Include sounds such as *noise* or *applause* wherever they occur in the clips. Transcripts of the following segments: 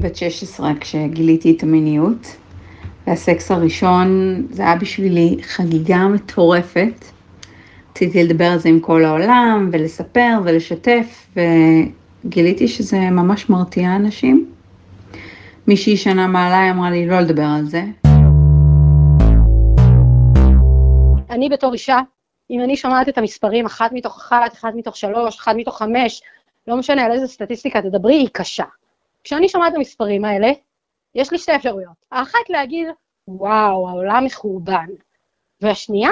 בת 16 כשגיליתי את המיניות, והסקס הראשון זה היה בשבילי חגיגה מטורפת. רציתי לדבר על זה עם כל העולם ולספר ולשתף, וגיליתי שזה ממש מרתיע אנשים. מישהי שנה מעליי אמרה לי לא לדבר על זה. אני בתור אישה, אם אני שומעת את המספרים אחת מתוך אחת, אחת מתוך שלוש, אחת מתוך חמש, לא משנה על איזה סטטיסטיקה תדברי, היא קשה. כשאני שומעת את המספרים האלה, יש לי שתי אפשרויות. האחת להגיד, וואו, העולם מחורבן. והשנייה,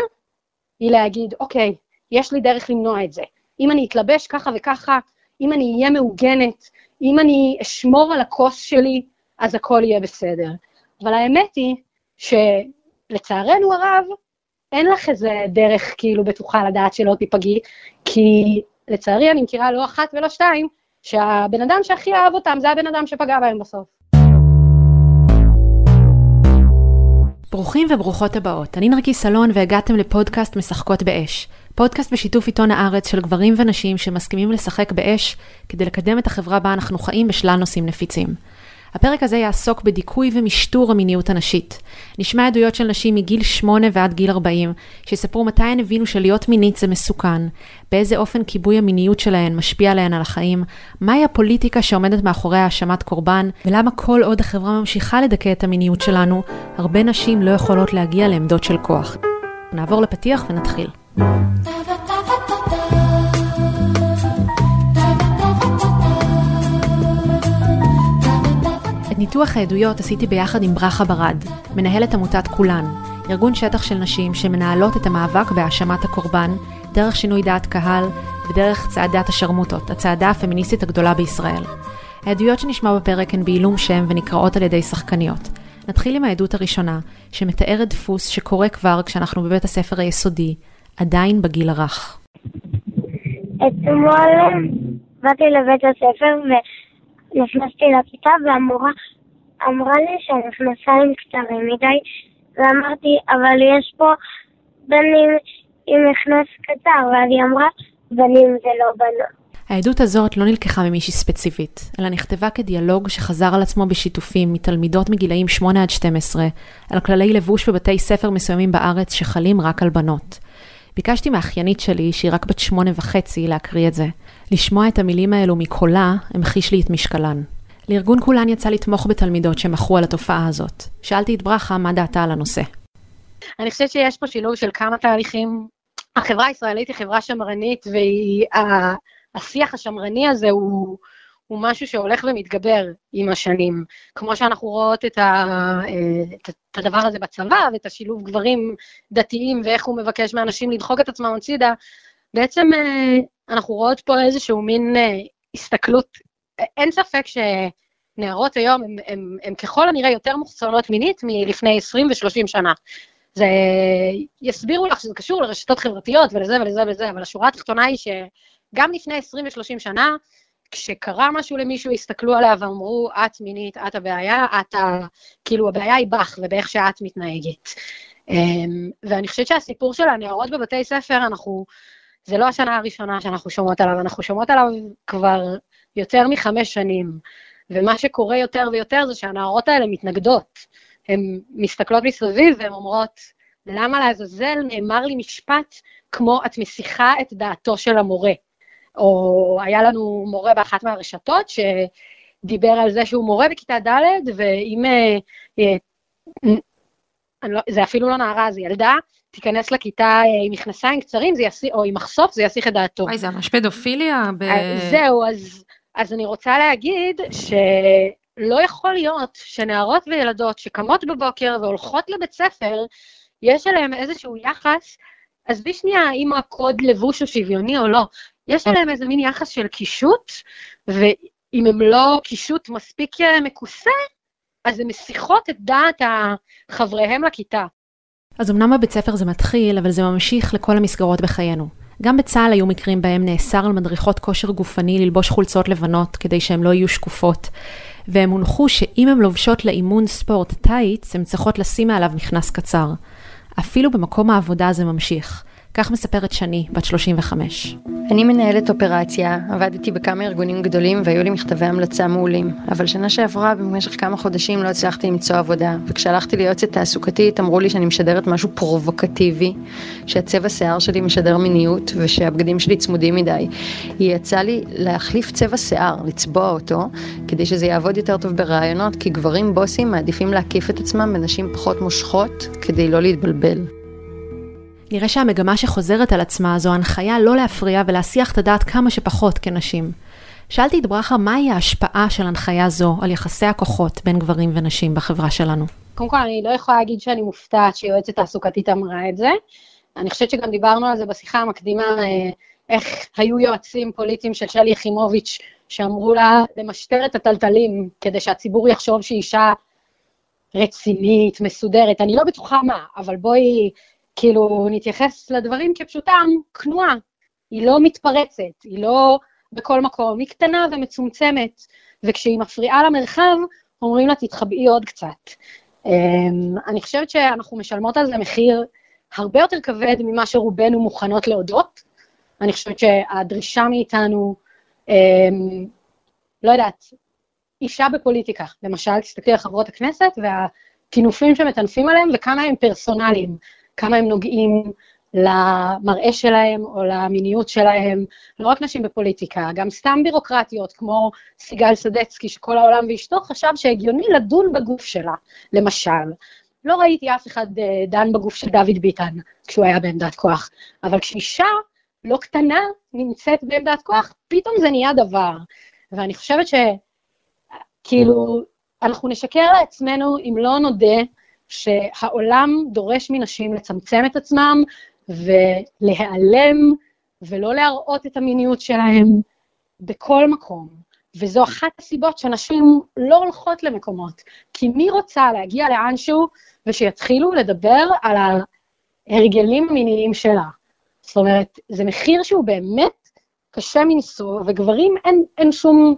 היא להגיד, אוקיי, יש לי דרך למנוע את זה. אם אני אתלבש ככה וככה, אם אני אהיה מעוגנת, אם אני אשמור על הכוס שלי, אז הכל יהיה בסדר. אבל האמת היא שלצערנו הרב, אין לך איזה דרך כאילו בטוחה לדעת שלא תיפגעי, כי לצערי אני מכירה לא אחת ולא שתיים, שהבן אדם שהכי אהב אותם זה הבן אדם שפגע בהם בסוף. ברוכים וברוכות הבאות, אני נרקיס סלון והגעתם לפודקאסט משחקות באש. פודקאסט בשיתוף עיתון הארץ של גברים ונשים שמסכימים לשחק באש כדי לקדם את החברה בה אנחנו חיים בשלל נושאים נפיצים. הפרק הזה יעסוק בדיכוי ומשטור המיניות הנשית. נשמע עדויות של נשים מגיל 8 ועד גיל 40, שיספרו מתי הן הבינו שלהיות מינית זה מסוכן, באיזה אופן כיבוי המיניות שלהן משפיע עליהן על החיים, מהי הפוליטיקה שעומדת מאחורי האשמת קורבן, ולמה כל עוד החברה ממשיכה לדכא את המיניות שלנו, הרבה נשים לא יכולות להגיע לעמדות של כוח. נעבור לפתיח ונתחיל. ניתוח העדויות עשיתי ביחד עם ברכה ברד, מנהלת עמותת כולן, ארגון שטח של נשים שמנהלות את המאבק בהאשמת הקורבן, דרך שינוי דעת קהל ודרך צעדת השרמוטות, הצעדה הפמיניסטית הגדולה בישראל. העדויות שנשמע בפרק הן בעילום שם ונקראות על ידי שחקניות. נתחיל עם העדות הראשונה, שמתארת דפוס שקורה כבר כשאנחנו בבית הספר היסודי, עדיין בגיל הרך. אתמול באתי לבית הספר ונכנסתי לכיתה והמורה אמרה לי שהמכנסיים קצרים מדי ואמרתי, אבל יש פה בנים עם מכנס קצר, ואז היא אמרה, בנים זה לא בנות. העדות הזאת לא נלקחה ממישהי ספציפית, אלא נכתבה כדיאלוג שחזר על עצמו בשיתופים מתלמידות מגילאים 8 עד 12, על כללי לבוש בבתי ספר מסוימים בארץ שחלים רק על בנות. ביקשתי מאחיינית שלי, שהיא רק בת שמונה וחצי, להקריא את זה. לשמוע את המילים האלו מקולה, המחיש לי את משקלן. לארגון כולן יצא לתמוך בתלמידות שמחו על התופעה הזאת. שאלתי את ברכה מה דעתה על הנושא. אני חושבת שיש פה שילוב של כמה תהליכים. החברה הישראלית היא חברה שמרנית, והשיח השמרני הזה הוא, הוא משהו שהולך ומתגבר עם השנים. כמו שאנחנו רואות את, ה, את, את הדבר הזה בצבא, ואת השילוב גברים דתיים, ואיך הוא מבקש מאנשים לדחוק את עצמם הצידה, בעצם אה, אנחנו רואות פה איזשהו מין אה, הסתכלות אין ספק שנערות היום הן, ככל הנראה יותר מוחצנות מינית מלפני 20 ו-30 שנה. זה, יסבירו לך שזה קשור לרשתות חברתיות ולזה ולזה ולזה, אבל השורה התחתונה היא שגם לפני 20 ו-30 שנה, כשקרה משהו למישהו, הסתכלו עליה ואמרו, את מינית, את הבעיה, את ה... כאילו, הבעיה היא בך ובאיך שאת מתנהגת. אמ, ואני חושבת שהסיפור של הנערות בבתי ספר, אנחנו, זה לא השנה הראשונה שאנחנו שומעות עליו, אנחנו שומעות עליו כבר יותר מחמש שנים. ומה שקורה יותר ויותר זה שהנערות האלה מתנגדות. הן מסתכלות מסביב והן אומרות, למה לעזאזל נאמר לי משפט כמו את מסיחה את דעתו של המורה. או היה לנו מורה באחת מהרשתות שדיבר על זה שהוא מורה בכיתה ד', ואם... אה, אה, לא, זה אפילו לא נערה, זה ילדה, תיכנס לכיתה אה, עם מכנסיים קצרים, יסיח, או עם מחשוף, זה יסיח את דעתו. אוי, זה ממש פדופיליה. ב... זהו, אז אז אני רוצה להגיד שלא יכול להיות שנערות וילדות שקמות בבוקר והולכות לבית ספר, יש עליהן איזשהו יחס, עזבי שנייה אם הקוד לבוש הוא שוויוני או לא, יש עליהן איזה מין יחס של קישוט, ואם הן לא קישוט מספיק אה, מכוסה, אז הן מסיחות את דעת חבריהם לכיתה. אז אמנם בבית ספר זה מתחיל, אבל זה ממשיך לכל המסגרות בחיינו. גם בצה"ל היו מקרים בהם נאסר על מדריכות כושר גופני ללבוש חולצות לבנות כדי שהן לא יהיו שקופות, והם הונחו שאם הן לובשות לאימון ספורט טייץ, הן צריכות לשים מעליו מכנס קצר. אפילו במקום העבודה זה ממשיך. כך מספרת שני, בת 35. אני מנהלת אופרציה, עבדתי בכמה ארגונים גדולים והיו לי מכתבי המלצה מעולים, אבל שנה שעברה במשך כמה חודשים לא הצלחתי למצוא עבודה, וכשהלכתי ליועצת תעסוקתית אמרו לי שאני משדרת משהו פרובוקטיבי, שהצבע שיער שלי משדר מיניות ושהבגדים שלי צמודים מדי. היא יצאה לי להחליף צבע שיער, לצבוע אותו, כדי שזה יעבוד יותר טוב בראיונות, כי גברים בוסים מעדיפים להקיף את עצמם בנשים פחות מושכות, כדי לא להתבלבל. נראה שהמגמה שחוזרת על עצמה זו הנחיה לא להפריע ולהסיח את הדעת כמה שפחות כנשים. שאלתי את ברכה מהי ההשפעה של הנחיה זו על יחסי הכוחות בין גברים ונשים בחברה שלנו. קודם כל, אני לא יכולה להגיד שאני מופתעת שיועצת תעסוקתית אמרה את זה. אני חושבת שגם דיברנו על זה בשיחה המקדימה, אה, איך היו יועצים פוליטיים של שלי יחימוביץ' שאמרו לה למשטר את הטלטלים כדי שהציבור יחשוב שהיא אישה רצינית, מסודרת. אני לא בטוחה מה, אבל בואי כאילו, נתייחס לדברים כפשוטם, כנועה. היא לא מתפרצת, היא לא בכל מקום, היא קטנה ומצומצמת, וכשהיא מפריעה למרחב, אומרים לה, תתחבאי עוד קצת. אמ, אני חושבת שאנחנו משלמות על זה מחיר הרבה יותר כבד ממה שרובנו מוכנות להודות. אני חושבת שהדרישה מאיתנו, אמ, לא יודעת, אישה בפוליטיקה, למשל, תסתכלי על חברות הכנסת והטינופים שמטנפים עליהם וכמה הם פרסונליים. כמה הם נוגעים למראה שלהם או למיניות שלהם, לא רק נשים בפוליטיקה, גם סתם בירוקרטיות, כמו סיגל סדצקי, שכל העולם ואשתו חשב שהגיוני לדון בגוף שלה, למשל. לא ראיתי אף אחד אה, דן בגוף של דוד ביטן כשהוא היה בעמדת כוח, אבל כשאישה לא קטנה נמצאת בעמדת כוח, פתאום זה נהיה דבר. ואני חושבת שכאילו, אנחנו נשקר לעצמנו אם לא נודה שהעולם דורש מנשים לצמצם את עצמם ולהיעלם ולא להראות את המיניות שלהם בכל מקום. וזו אחת הסיבות שנשים לא הולכות למקומות. כי מי רוצה להגיע לאנשהו ושיתחילו לדבר על ההרגלים המיניים שלה? זאת אומרת, זה מחיר שהוא באמת קשה מנשוא, וגברים אין, אין שום,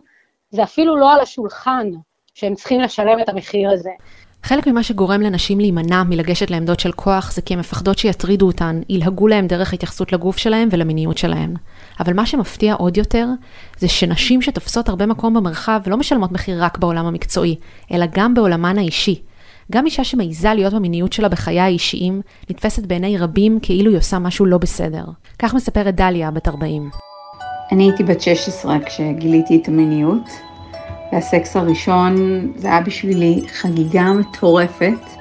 זה אפילו לא על השולחן שהם צריכים לשלם את המחיר הזה. חלק ממה שגורם לנשים להימנע מלגשת לעמדות של כוח זה כי הן מפחדות שיטרידו אותן, ילהגו להן דרך התייחסות לגוף שלהן ולמיניות שלהן. אבל מה שמפתיע עוד יותר, זה שנשים שתופסות הרבה מקום במרחב לא משלמות מחיר רק בעולם המקצועי, אלא גם בעולמן האישי. גם אישה שמעיזה להיות במיניות שלה בחיי האישיים, נתפסת בעיני רבים כאילו היא עושה משהו לא בסדר. כך מספרת דליה, בת 40. אני הייתי בת 16 כשגיליתי את המיניות, והסקס הראשון, זה היה בשבילי חגיגה מטורפת.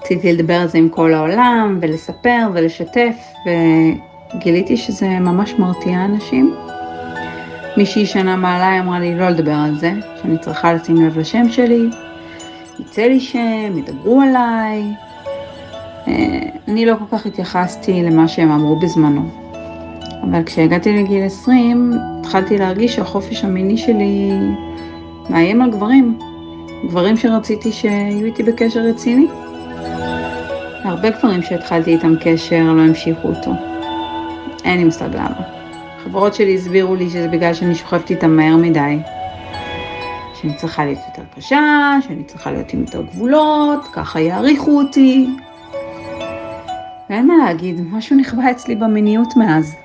רציתי לדבר על זה עם כל העולם, ולספר ולשתף, וגיליתי שזה ממש מרתיע אנשים. מישהי שנה מעליי אמרה לי לא לדבר על זה, שאני צריכה לשים לב לשם שלי, יצא לי שם, ידברו עליי. אה, אני לא כל כך התייחסתי למה שהם אמרו בזמנו. אבל כשהגעתי לגיל 20, התחלתי להרגיש שהחופש המיני שלי מאיים על גברים, גברים שרציתי שיהיו איתי בקשר רציני. הרבה גברים שהתחלתי איתם קשר לא המשיכו אותו. אין לי מושג למה. חברות שלי הסבירו לי שזה בגלל שאני שוכבת איתם מהר מדי. שאני צריכה להיות יותר קשה, שאני צריכה להיות עם יותר גבולות, ככה יעריכו אותי. ואין מה להגיד, משהו נכבה אצלי במיניות מאז.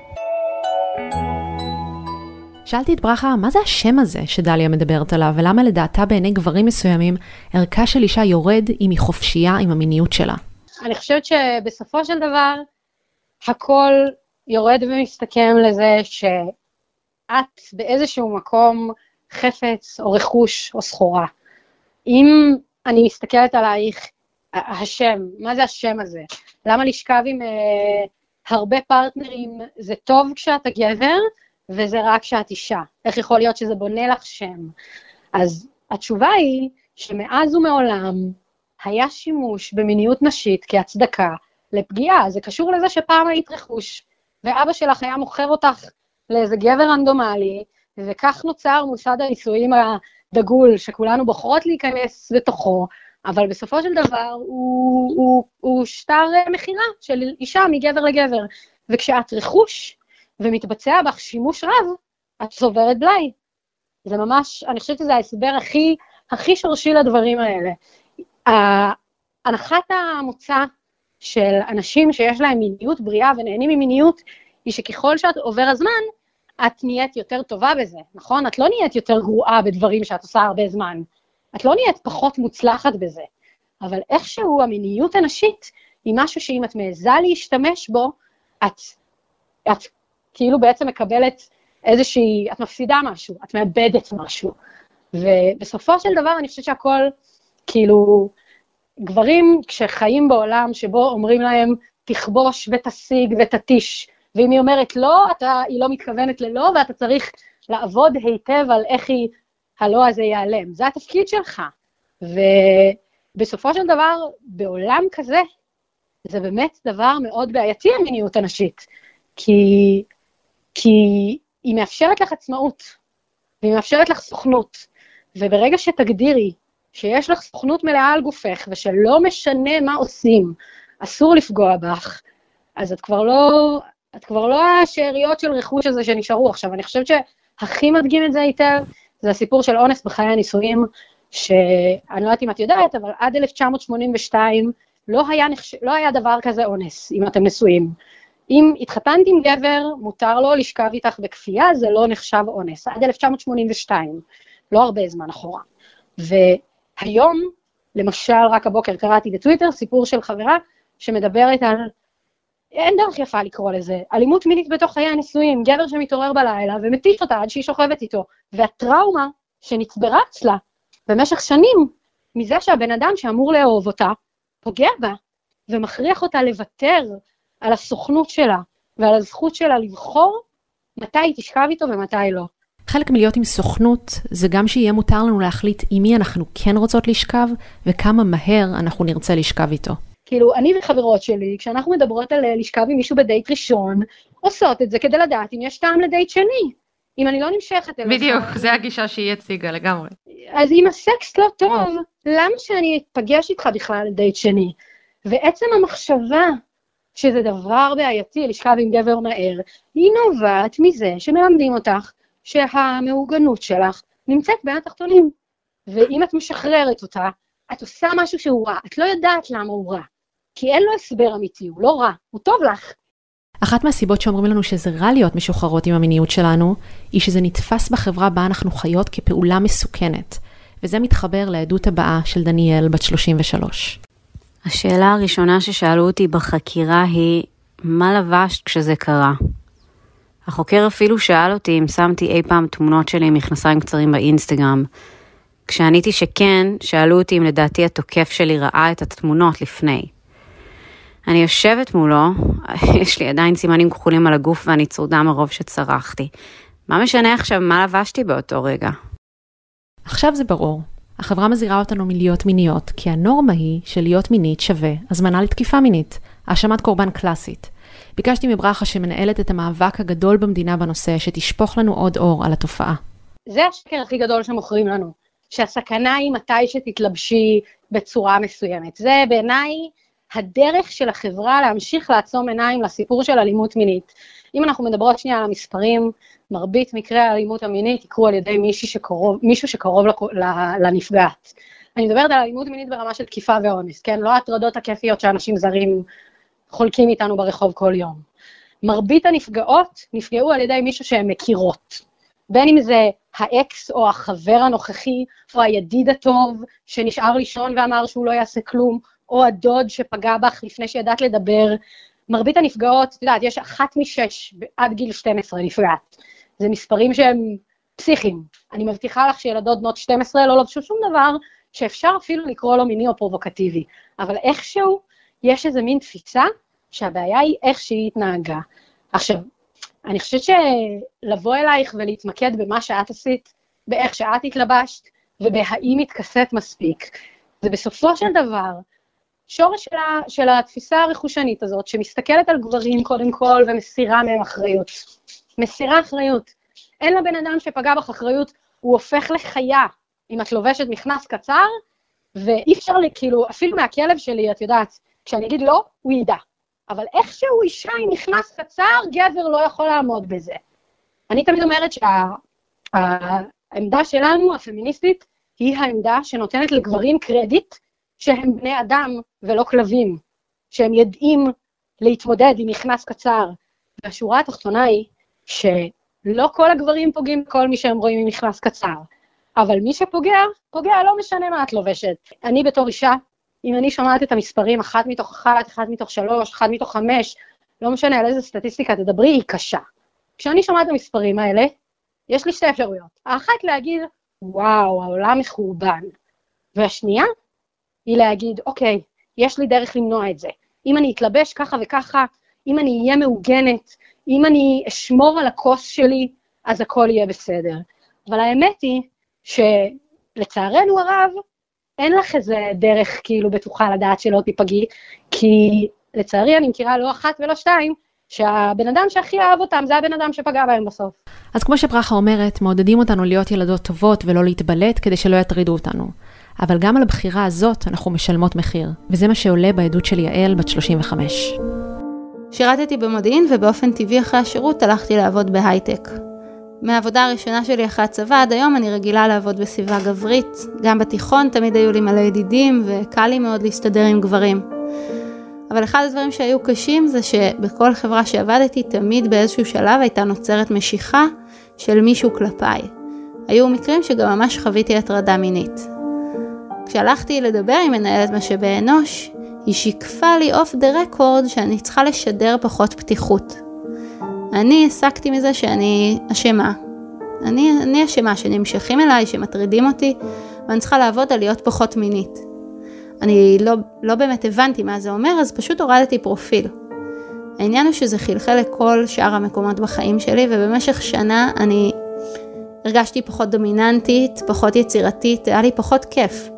שאלתי את ברכה, מה זה השם הזה שדליה מדברת עליו, ולמה לדעתה בעיני גברים מסוימים, ערכה של אישה יורד אם היא חופשייה עם המיניות שלה? אני חושבת שבסופו של דבר, הכל יורד ומסתכם לזה שאת באיזשהו מקום חפץ או רכוש או סחורה. אם אני מסתכלת עלייך, השם, מה זה השם הזה? למה לשכב עם אה, הרבה פרטנרים זה טוב כשאתה גבר, וזה רק כשאת אישה. איך יכול להיות שזה בונה לך שם? אז התשובה היא שמאז ומעולם היה שימוש במיניות נשית כהצדקה לפגיעה. זה קשור לזה שפעם היית רכוש, ואבא שלך היה מוכר אותך לאיזה גבר רנדומלי, וכך נוצר מוסד הנישואים הדגול, שכולנו בוחרות להיכנס בתוכו, אבל בסופו של דבר הוא, הוא, הוא שטר מכירה של אישה מגבר לגבר. וכשאת רכוש, ומתבצע בך שימוש רב, את צוברת בלאי. זה ממש, אני חושבת שזה ההסבר הכי, הכי שורשי לדברים האלה. הנחת המוצא של אנשים שיש להם מיניות בריאה ונהנים ממיניות, היא שככל שאת עובר הזמן, את נהיית יותר טובה בזה, נכון? את לא נהיית יותר גרועה בדברים שאת עושה הרבה זמן. את לא נהיית פחות מוצלחת בזה. אבל איכשהו המיניות הנשית היא משהו שאם את מעיזה להשתמש בו, את, את כאילו בעצם מקבלת איזושהי, את מפסידה משהו, את מאבדת משהו. ובסופו של דבר אני חושבת שהכל, כאילו, גברים כשחיים בעולם שבו אומרים להם, תכבוש ותשיג ותתיש, ואם היא אומרת לא, אתה, היא לא מתכוונת ללא, ואתה צריך לעבוד היטב על איך היא, הלא הזה ייעלם. זה התפקיד שלך. ובסופו של דבר, בעולם כזה, זה באמת דבר מאוד בעייתי, המיניות הנשית. כי, כי היא מאפשרת לך עצמאות, והיא מאפשרת לך סוכנות. וברגע שתגדירי שיש לך סוכנות מלאה על גופך, ושלא משנה מה עושים, אסור לפגוע בך, אז את כבר לא, את כבר לא השאריות של רכוש הזה שנשארו. עכשיו, אני חושבת שהכי מדגים את זה היטב, זה הסיפור של אונס בחיי הנישואים, שאני לא יודעת אם את יודעת, אבל עד 1982 לא היה, נחש... לא היה דבר כזה אונס, אם אתם נשואים. אם התחתנת עם גבר, מותר לו לשכב איתך בכפייה, זה לא נחשב אונס. עד 1982, לא הרבה זמן אחורה. והיום, למשל, רק הבוקר קראתי בטוויטר סיפור של חברה שמדברת על, אין דרך יפה לקרוא לזה, אלימות מינית בתוך חיי הנישואים, גבר שמתעורר בלילה ומתיש אותה עד שהיא שוכבת איתו, והטראומה שנצברה אצלה במשך שנים, מזה שהבן אדם שאמור לאהוב אותה, פוגע בה, ומכריח אותה לוותר על הסוכנות שלה ועל הזכות שלה לבחור מתי היא תשכב איתו ומתי לא. חלק מלהיות עם סוכנות זה גם שיהיה מותר לנו להחליט עם מי אנחנו כן רוצות לשכב וכמה מהר אנחנו נרצה לשכב איתו. כאילו, אני וחברות שלי, כשאנחנו מדברות על אה, לשכב עם מישהו בדייט ראשון, עושות את זה כדי לדעת אם יש טעם לדייט שני. אם אני לא נמשכת אליך... בדיוק, זה הגישה שהיא הציגה לגמרי. אז אם הסקס לא טוב, למה שאני אפגש איתך בכלל לדייט שני? ועצם המחשבה שזה דבר בעייתי לשכב עם גבר מהר, היא נובעת מזה שמלמדים אותך שהמעוגנות שלך נמצאת בין התחתונים. ואם את משחררת אותה, את עושה משהו שהוא רע, את לא יודעת למה הוא רע. כי אין לו הסבר אמיתי, הוא לא רע, הוא טוב לך. אחת מהסיבות שאומרים לנו שזה רע להיות משוחררות עם המיניות שלנו, היא שזה נתפס בחברה בה אנחנו חיות כפעולה מסוכנת. וזה מתחבר לעדות הבאה של דניאל, בת 33. השאלה הראשונה ששאלו אותי בחקירה היא, מה לבשת כשזה קרה? החוקר אפילו שאל אותי אם שמתי אי פעם תמונות שלי עם מכנסיים קצרים באינסטגרם. כשעניתי שכן, שאלו אותי אם לדעתי התוקף שלי ראה את התמונות לפני. אני יושבת מולו, *laughs* יש לי עדיין סימנים כחולים על הגוף ואני צרודה מרוב שצרחתי. מה משנה עכשיו מה לבשתי באותו רגע? עכשיו זה ברור. החברה מזהירה אותנו מלהיות מיניות, כי הנורמה היא שלהיות מינית שווה הזמנה לתקיפה מינית, האשמת קורבן קלאסית. ביקשתי מברכה שמנהלת את המאבק הגדול במדינה בנושא, שתשפוך לנו עוד אור על התופעה. זה השקר הכי גדול שמוכרים לנו, שהסכנה היא מתי שתתלבשי בצורה מסוימת. זה בעיניי הדרך של החברה להמשיך לעצום עיניים לסיפור של אלימות מינית. אם אנחנו מדברות שנייה על המספרים, מרבית מקרי האלימות המינית יקרו על ידי שקרוב, מישהו שקרוב לנפגעת. אני מדברת על אלימות מינית ברמה של תקיפה ואונס, כן? לא ההטרדות הכיפיות שאנשים זרים חולקים איתנו ברחוב כל יום. מרבית הנפגעות נפגעו על ידי מישהו שהן מכירות. בין אם זה האקס או החבר הנוכחי, או הידיד הטוב שנשאר לישון ואמר שהוא לא יעשה כלום, או הדוד שפגע בך לפני שידעת לדבר. מרבית הנפגעות, את יודעת, יש אחת משש עד גיל 12 נפגעת. זה מספרים שהם פסיכיים. אני מבטיחה לך שילדות בנות 12 לא לבשו שום דבר שאפשר אפילו לקרוא לו מיני או פרובוקטיבי. אבל איכשהו יש איזה מין תפיסה שהבעיה היא איך שהיא התנהגה. עכשיו, אני חושבת שלבוא אלייך ולהתמקד במה שאת עשית, באיך שאת התלבשת, ובהאם התכסית מספיק, זה בסופו של דבר שורש של, ה, של התפיסה הרכושנית הזאת, שמסתכלת על גברים קודם כל ומסירה מהם אחריות. מסירה אחריות. אין לבן אדם שפגע בך אחריות, הוא הופך לחיה. אם את לובשת מכנס קצר, ואי אפשר, כאילו, אפילו מהכלב שלי, את יודעת, כשאני אגיד לא, הוא ידע. אבל איכשהו אישה עם מכנס קצר, גבר לא יכול לעמוד בזה. אני תמיד אומרת שהעמדה שה, שלנו, הפמיניסטית, היא העמדה שנותנת לגברים קרדיט שהם בני אדם ולא כלבים, שהם יודעים להתמודד עם מכנס קצר. והשורה התחתונה היא לא כל הגברים פוגעים בכל מי שהם רואים עם מכנס קצר, אבל מי שפוגע, פוגע, לא משנה מה את לובשת. אני בתור אישה, אם אני שומעת את המספרים, אחת מתוך אחת, אחת מתוך שלוש, אחת מתוך חמש, לא משנה על איזה סטטיסטיקה תדברי, היא קשה. כשאני שומעת את המספרים האלה, יש לי שתי אפשרויות. האחת להגיד, וואו, העולם מחורבן. והשנייה, היא להגיד, אוקיי, יש לי דרך למנוע את זה. אם אני אתלבש ככה וככה, אם אני אהיה מעוגנת, אם אני אשמור על הכוס שלי, אז הכל יהיה בסדר. אבל האמת היא שלצערנו הרב, אין לך איזה דרך כאילו בטוחה לדעת שלא תיפגעי, כי לצערי אני מכירה לא אחת ולא שתיים, שהבן אדם שהכי אהב אותם זה הבן אדם שפגע בהם בסוף. אז כמו שברכה אומרת, מעודדים אותנו להיות ילדות טובות ולא להתבלט כדי שלא יטרידו אותנו. אבל גם על הבחירה הזאת אנחנו משלמות מחיר, וזה מה שעולה בעדות של יעל, בת 35. שירתתי במודיעין ובאופן טבעי אחרי השירות הלכתי לעבוד בהייטק. מהעבודה הראשונה שלי אחרי הצבא עד היום אני רגילה לעבוד בסביבה גברית. גם בתיכון תמיד היו לי מלא ידידים וקל לי מאוד להסתדר עם גברים. אבל אחד הדברים שהיו קשים זה שבכל חברה שעבדתי תמיד באיזשהו שלב הייתה נוצרת משיכה של מישהו כלפיי. היו מקרים שגם ממש חוויתי הטרדה מינית. כשהלכתי לדבר עם מנהלת משאבי אנוש, היא שיקפה לי אוף דה רקורד שאני צריכה לשדר פחות פתיחות. אני הסקתי מזה שאני אשמה. אני, אני אשמה שנמשכים אליי, שמטרידים אותי, ואני צריכה לעבוד על להיות פחות מינית. אני לא, לא באמת הבנתי מה זה אומר, אז פשוט הורדתי פרופיל. העניין הוא שזה חלחל לכל שאר המקומות בחיים שלי, ובמשך שנה אני הרגשתי פחות דומיננטית, פחות יצירתית, היה לי פחות כיף.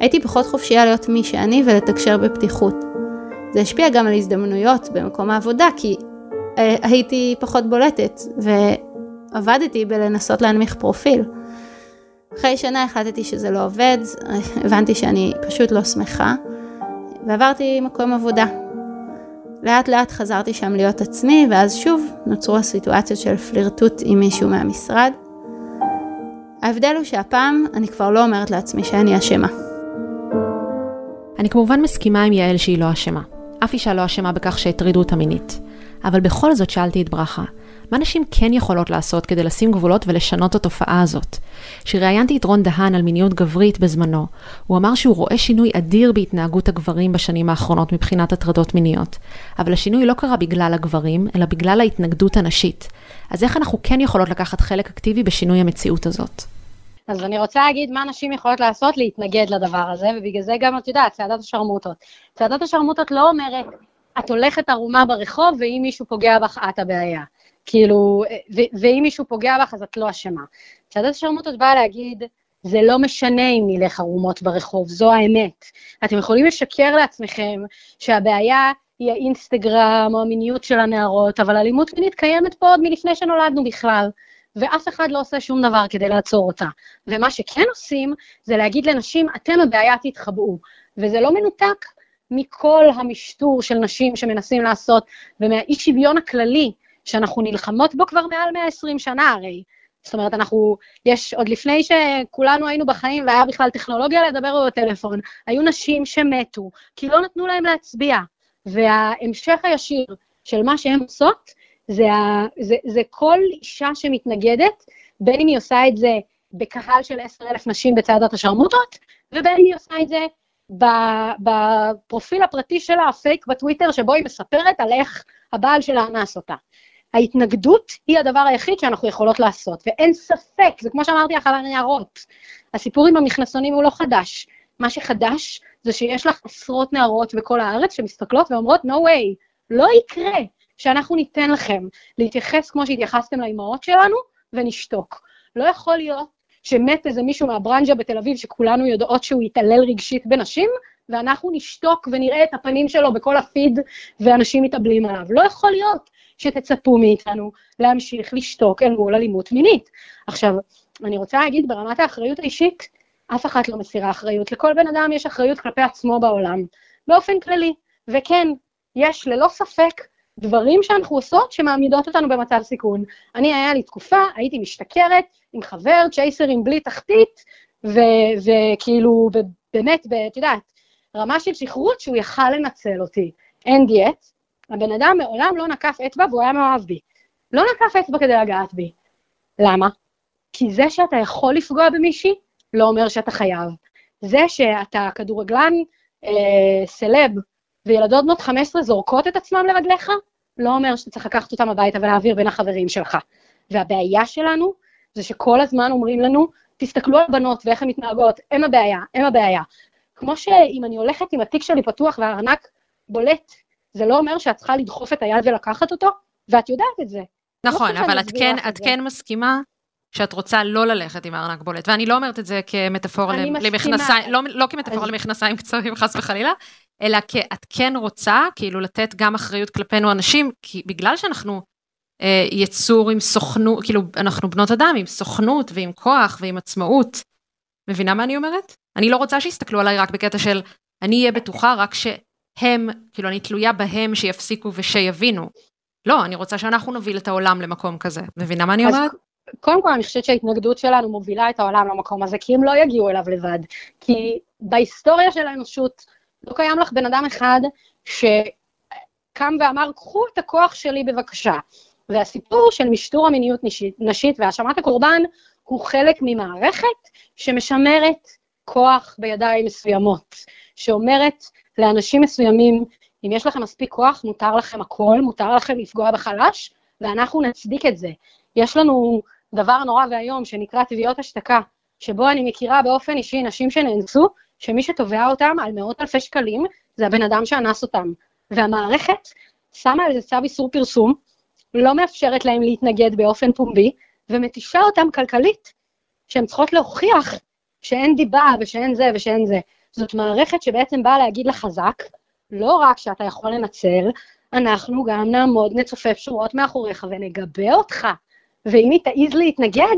הייתי פחות חופשייה להיות מי שאני ולתקשר בפתיחות. זה השפיע גם על הזדמנויות במקום העבודה, כי אה, הייתי פחות בולטת, ועבדתי בלנסות להנמיך פרופיל. אחרי שנה החלטתי שזה לא עובד, הבנתי שאני פשוט לא שמחה, ועברתי מקום עבודה. לאט לאט חזרתי שם להיות עצמי, ואז שוב נוצרו הסיטואציות של פלירטוט עם מישהו מהמשרד. ההבדל הוא שהפעם אני כבר לא אומרת לעצמי שאני אשמה. אני כמובן מסכימה עם יעל שהיא לא אשמה. אף אישה לא אשמה בכך שהטרידו אותה מינית. אבל בכל זאת שאלתי את ברכה, מה נשים כן יכולות לעשות כדי לשים גבולות ולשנות את התופעה הזאת? כשראיינתי את רון דהן על מיניות גברית בזמנו, הוא אמר שהוא רואה שינוי אדיר בהתנהגות הגברים בשנים האחרונות מבחינת הטרדות מיניות. אבל השינוי לא קרה בגלל הגברים, אלא בגלל ההתנגדות הנשית. אז איך אנחנו כן יכולות לקחת חלק אקטיבי בשינוי המציאות הזאת? אז אני רוצה להגיד מה נשים יכולות לעשות להתנגד לדבר הזה, ובגלל זה גם, את יודעת, צעדת השרמוטות. צעדת השרמוטות לא אומרת, את הולכת ערומה ברחוב, ואם מישהו פוגע בך, את הבעיה. כאילו, ואם מישהו פוגע בך, אז את לא אשמה. צעדת השרמוטות באה להגיד, זה לא משנה אם נלך ערומות ברחוב, זו האמת. אתם יכולים לשקר לעצמכם שהבעיה היא האינסטגרם או המיניות של הנערות, אבל אלימות מינית קיימת פה עוד מלפני שנולדנו בכלל. ואף אחד לא עושה שום דבר כדי לעצור אותה. ומה שכן עושים, זה להגיד לנשים, אתם הבעיה תתחבאו. וזה לא מנותק מכל המשטור של נשים שמנסים לעשות, ומהאי שוויון הכללי, שאנחנו נלחמות בו כבר מעל 120 שנה הרי. זאת אומרת, אנחנו, יש, עוד לפני שכולנו היינו בחיים והיה בכלל טכנולוגיה לדבר בטלפון, היו נשים שמתו, כי לא נתנו להם להצביע. וההמשך הישיר של מה שהן עושות, זה, ה, זה, זה כל אישה שמתנגדת, בין אם היא עושה את זה בקהל של 10,000 נשים בצעדת השרמוטות, ובין אם היא עושה את זה בפרופיל הפרטי שלה, הפייק בטוויטר, שבו היא מספרת על איך הבעל שלה אנס אותה. ההתנגדות היא הדבר היחיד שאנחנו יכולות לעשות, ואין ספק, זה כמו שאמרתי לך על הנערות, הסיפור עם המכנסונים הוא לא חדש. מה שחדש זה שיש לך עשרות נערות בכל הארץ שמסתכלות ואומרות, no way, לא יקרה שאנחנו ניתן לכם להתייחס כמו שהתייחסתם לאימהות שלנו, ונשתוק. לא יכול להיות שמת איזה מישהו מהברנז'ה בתל אביב, שכולנו יודעות שהוא יתעלל רגשית בנשים, ואנחנו נשתוק ונראה את הפנים שלו בכל הפיד, ואנשים מתאבלים עליו. לא יכול להיות שתצפו מאיתנו להמשיך לשתוק אל מול אלימות מינית. עכשיו, אני רוצה להגיד, ברמת האחריות האישית, אף אחת לא מסירה אחריות. לכל בן אדם יש אחריות כלפי עצמו בעולם, באופן כללי. וכן, יש ללא ספק דברים שאנחנו עושות שמעמידות אותנו במצב סיכון. אני, היה לי תקופה, הייתי משתכרת עם חבר, צ'ייסרים בלי תחתית, וכאילו, באמת, את יודעת, רמה של שכרות שהוא יכל לנצל אותי. אין דיאט, הבן אדם מעולם לא נקף אצבע והוא היה מאוהב בי. לא נקף אצבע כדי לגעת בי. למה? כי זה שאתה יכול לפגוע במישהי, לא אומר שאתה חייב. זה שאתה כדורגלן אה, סלב, וילדות בנות 15 זורקות את עצמם לרגליך, לא אומר שאתה צריך לקחת אותם הביתה ולהעביר בין החברים שלך. והבעיה שלנו זה שכל הזמן אומרים לנו, תסתכלו על בנות ואיך הן מתנהגות, הם הבעיה, הם הבעיה. כמו שאם אני הולכת עם התיק שלי פתוח והארנק בולט, זה לא אומר שאת צריכה לדחוף את היד ולקחת אותו, ואת יודעת את זה. נכון, לא אבל את כן, את כן מסכימה שאת רוצה לא ללכת עם הארנק בולט, ואני לא אומרת את זה כמטאפורה. למכנסיים, לא, לא כמטאפורה אז- למכנסיים קצרים חס וחלילה, אלא כי את כן רוצה כאילו לתת גם אחריות כלפינו הנשים, כי בגלל שאנחנו אה, יצור עם סוכנות, כאילו אנחנו בנות אדם עם סוכנות ועם כוח ועם עצמאות. מבינה מה אני אומרת? אני לא רוצה שיסתכלו עליי רק בקטע של אני אהיה בטוחה רק שהם, כאילו אני תלויה בהם שיפסיקו ושיבינו. לא, אני רוצה שאנחנו נוביל את העולם למקום כזה. מבינה מה אני אומרת? קודם כל, אני חושבת שההתנגדות שלנו מובילה את העולם למקום הזה, כי הם לא יגיעו אליו לבד. כי בהיסטוריה של האנושות לא קיים לך בן אדם אחד שקם ואמר, קחו את הכוח שלי בבקשה. והסיפור של משטור המיניות נשית, והאשמת הקורבן הוא חלק ממערכת שמשמרת כוח בידיים מסוימות, שאומרת לאנשים מסוימים, אם יש לכם מספיק כוח, מותר לכם הכל, מותר לכם לפגוע בחלש, ואנחנו נצדיק את זה. יש לנו דבר נורא ואיום שנקרא תביעות השתקה, שבו אני מכירה באופן אישי נשים שנאנסו, שמי שתובע אותם על מאות אלפי שקלים, זה הבן אדם שאנס אותם. והמערכת שמה על זה צו איסור פרסום, לא מאפשרת להם להתנגד באופן פומבי, ומתישה אותם כלכלית, שהן צריכות להוכיח שאין דיבה ושאין זה ושאין זה. זאת מערכת שבעצם באה להגיד לחזק, לא רק שאתה יכול לנצל, אנחנו גם נעמוד, נצופף שורות מאחוריך ונגבה אותך. ואם היא תעז להתנגד,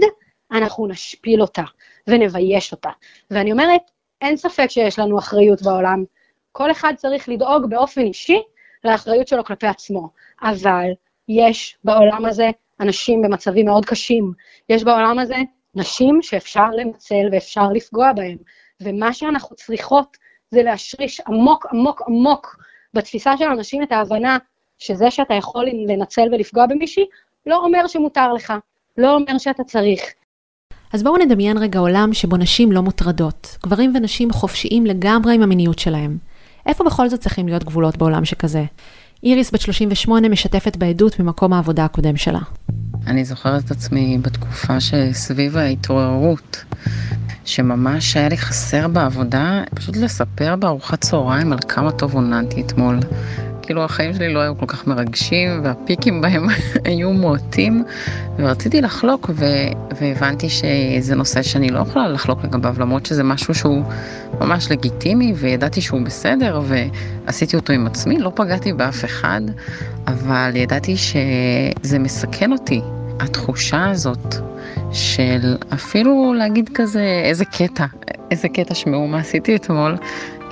אנחנו נשפיל אותה ונבייש אותה. ואני אומרת, אין ספק שיש לנו אחריות בעולם. כל אחד צריך לדאוג באופן אישי לאחריות שלו כלפי עצמו. אבל יש בעולם הזה אנשים במצבים מאוד קשים. יש בעולם הזה נשים שאפשר לנצל ואפשר לפגוע בהן. ומה שאנחנו צריכות זה להשריש עמוק עמוק עמוק בתפיסה של אנשים את ההבנה שזה שאתה יכול לנצל ולפגוע במישהי, לא אומר שמותר לך, לא אומר שאתה צריך. אז בואו נדמיין רגע עולם שבו נשים לא מוטרדות. גברים ונשים חופשיים לגמרי עם המיניות שלהם. איפה בכל זאת צריכים להיות גבולות בעולם שכזה? איריס בת 38 משתפת בעדות ממקום העבודה הקודם שלה. אני זוכרת את עצמי בתקופה שסביב ההתעוררות, שממש היה לי חסר בעבודה, פשוט לספר בארוחת צהריים על כמה טוב עוננתי אתמול. כאילו החיים שלי לא היו כל כך מרגשים, והפיקים בהם *laughs* היו מועטים, ורציתי לחלוק, ו... והבנתי שזה נושא שאני לא יכולה לחלוק לגביו, למרות שזה משהו שהוא ממש לגיטימי, וידעתי שהוא בסדר, ועשיתי אותו עם עצמי, לא פגעתי באף אחד, אבל ידעתי שזה מסכן אותי, התחושה הזאת של אפילו להגיד כזה, איזה קטע, איזה קטע שמעו מה עשיתי אתמול,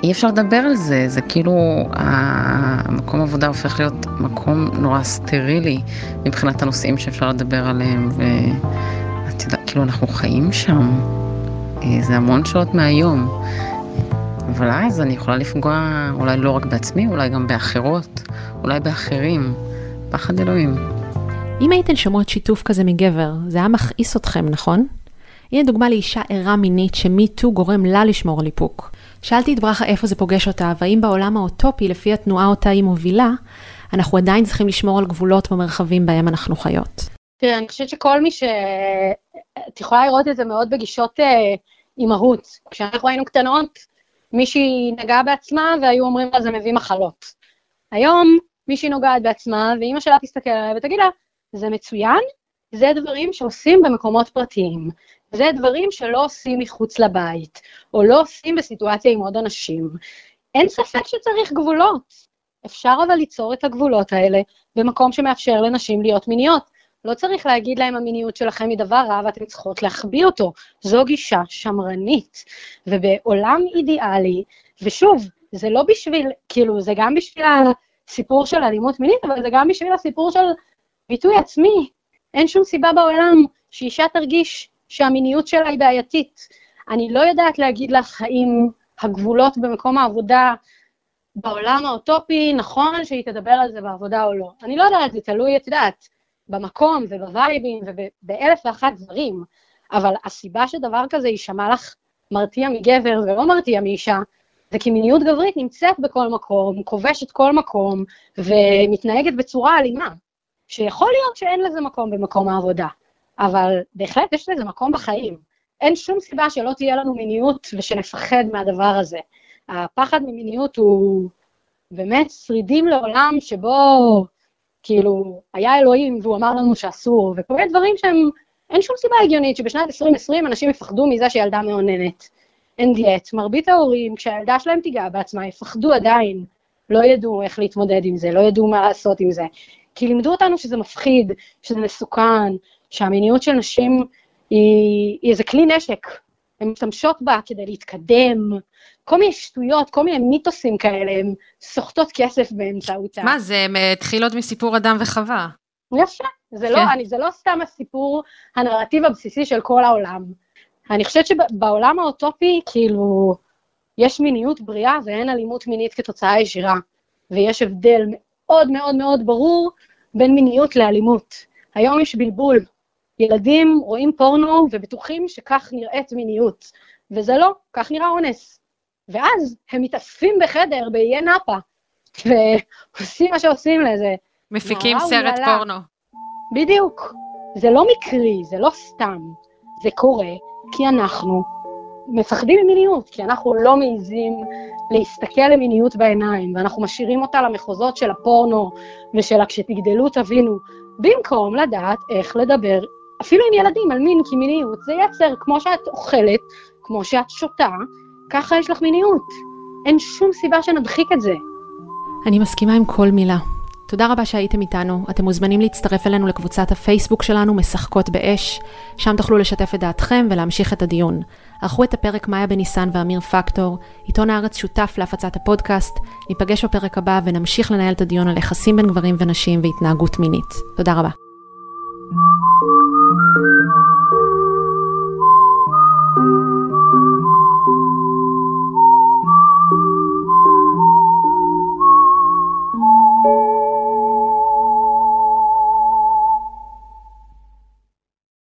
אי אפשר לדבר על זה, זה כאילו, המקום עבודה הופך להיות מקום נורא סטרילי מבחינת הנושאים שאפשר לדבר עליהם, ואת יודעת, כאילו אנחנו חיים שם, אה, זה המון שעות מהיום. אבל אז אני יכולה לפגוע אולי לא רק בעצמי, אולי גם באחרות, אולי באחרים. פחד אלוהים. אם הייתן שומעות שיתוף כזה מגבר, זה היה מכעיס אתכם, נכון? הנה דוגמה לאישה ערה מינית שמיטו גורם לה לשמור על איפוק. שאלתי את ברכה איפה זה פוגש אותה, והאם בעולם האוטופי, לפי התנועה אותה היא מובילה, אנחנו עדיין צריכים לשמור על גבולות במרחבים בהם אנחנו חיות. תראה, אני חושבת שכל מי ש... את יכולה לראות את זה מאוד בגישות אה, אימהות. כשאנחנו היינו קטנות, מישהי נגעה בעצמה והיו אומרים לה זה מביא מחלות. היום מישהי נוגעת בעצמה, ואימא שלה תסתכל עליה ותגיד לה, זה מצוין, זה דברים שעושים במקומות פרטיים. זה דברים שלא עושים מחוץ לבית, או לא עושים בסיטואציה עם עוד אנשים. אין ספק שצריך גבולות. אפשר אבל ליצור את הגבולות האלה במקום שמאפשר לנשים להיות מיניות. לא צריך להגיד להם המיניות שלכם היא דבר רע ואתן צריכות להחביא אותו. זו גישה שמרנית. ובעולם אידיאלי, ושוב, זה לא בשביל, כאילו, זה גם בשביל הסיפור של אלימות מינית, אבל זה גם בשביל הסיפור של ביטוי עצמי. אין שום סיבה בעולם שאישה תרגיש שהמיניות שלה היא בעייתית. אני לא יודעת להגיד לך האם הגבולות במקום העבודה בעולם האוטופי, נכון שהיא תדבר על זה בעבודה או לא. אני לא יודעת, זה תלוי, את יודעת, במקום ובווייבים ובאלף ואחת דברים, אבל הסיבה שדבר כזה יישמע לך מרתיע מגבר ולא מרתיע מאישה, זה כי מיניות גברית נמצאת בכל מקום, כובשת כל מקום, ומתנהגת בצורה אלימה, שיכול להיות שאין לזה מקום במקום העבודה, אבל בהחלט יש לזה מקום בחיים. אין שום סיבה שלא תהיה לנו מיניות ושנפחד מהדבר הזה. הפחד ממיניות הוא באמת שרידים לעולם שבו, כאילו, היה אלוהים והוא אמר לנו שאסור, וכל מיני דברים שהם, אין שום סיבה הגיונית שבשנת 2020 אנשים יפחדו מזה שילדה מאוננת. אין דיאט. מרבית ההורים, כשהילדה שלהם תיגע בעצמה, יפחדו עדיין, לא ידעו איך להתמודד עם זה, לא ידעו מה לעשות עם זה. כי לימדו אותנו שזה מפחיד, שזה מסוכן, שהמיניות של נשים היא, היא איזה כלי נשק. הן משתמשות בה כדי להתקדם, כל מיני שטויות, כל מיני מיתוסים כאלה, הן סוחטות כסף באמצעותה. מה, זה התחיל עוד מסיפור אדם וחווה. יפה, זה, לא, כן. לא, אני, זה לא סתם הסיפור, הנרטיב הבסיסי של כל העולם. אני חושבת שבעולם האוטופי, כאילו, יש מיניות בריאה ואין אלימות מינית כתוצאה ישירה, ויש הבדל מאוד מאוד מאוד ברור בין מיניות לאלימות. היום יש בלבול. ילדים רואים פורנו ובטוחים שכך נראית מיניות, וזה לא, כך נראה אונס. ואז הם מתאספים בחדר באיי נאפה, ועושים מה שעושים לזה. מפיקים סרט ומעלה. פורנו. בדיוק. זה לא מקרי, זה לא סתם. זה קורה כי אנחנו מפחדים ממיניות, כי אנחנו לא מעיזים להסתכל למיניות בעיניים, ואנחנו משאירים אותה למחוזות של הפורנו ושל הכשתגדלו תבינו, במקום לדעת איך לדבר, אפילו עם ילדים, על מין, כי מיניות זה יצר, כמו שאת אוכלת, כמו שאת שותה, ככה יש לך מיניות. אין שום סיבה שנדחיק את זה. אני מסכימה עם כל מילה. תודה רבה שהייתם איתנו. אתם מוזמנים להצטרף אלינו לקבוצת הפייסבוק שלנו, משחקות באש. שם תוכלו לשתף את דעתכם ולהמשיך את הדיון. ערכו את הפרק מאיה בניסן ואמיר פקטור. עיתון הארץ שותף להפצת הפודקאסט. ניפגש בפרק הבא ונמשיך לנהל את הדיון על יחסים בין גברים ונשים והתנהגות מינית. תודה רבה. Música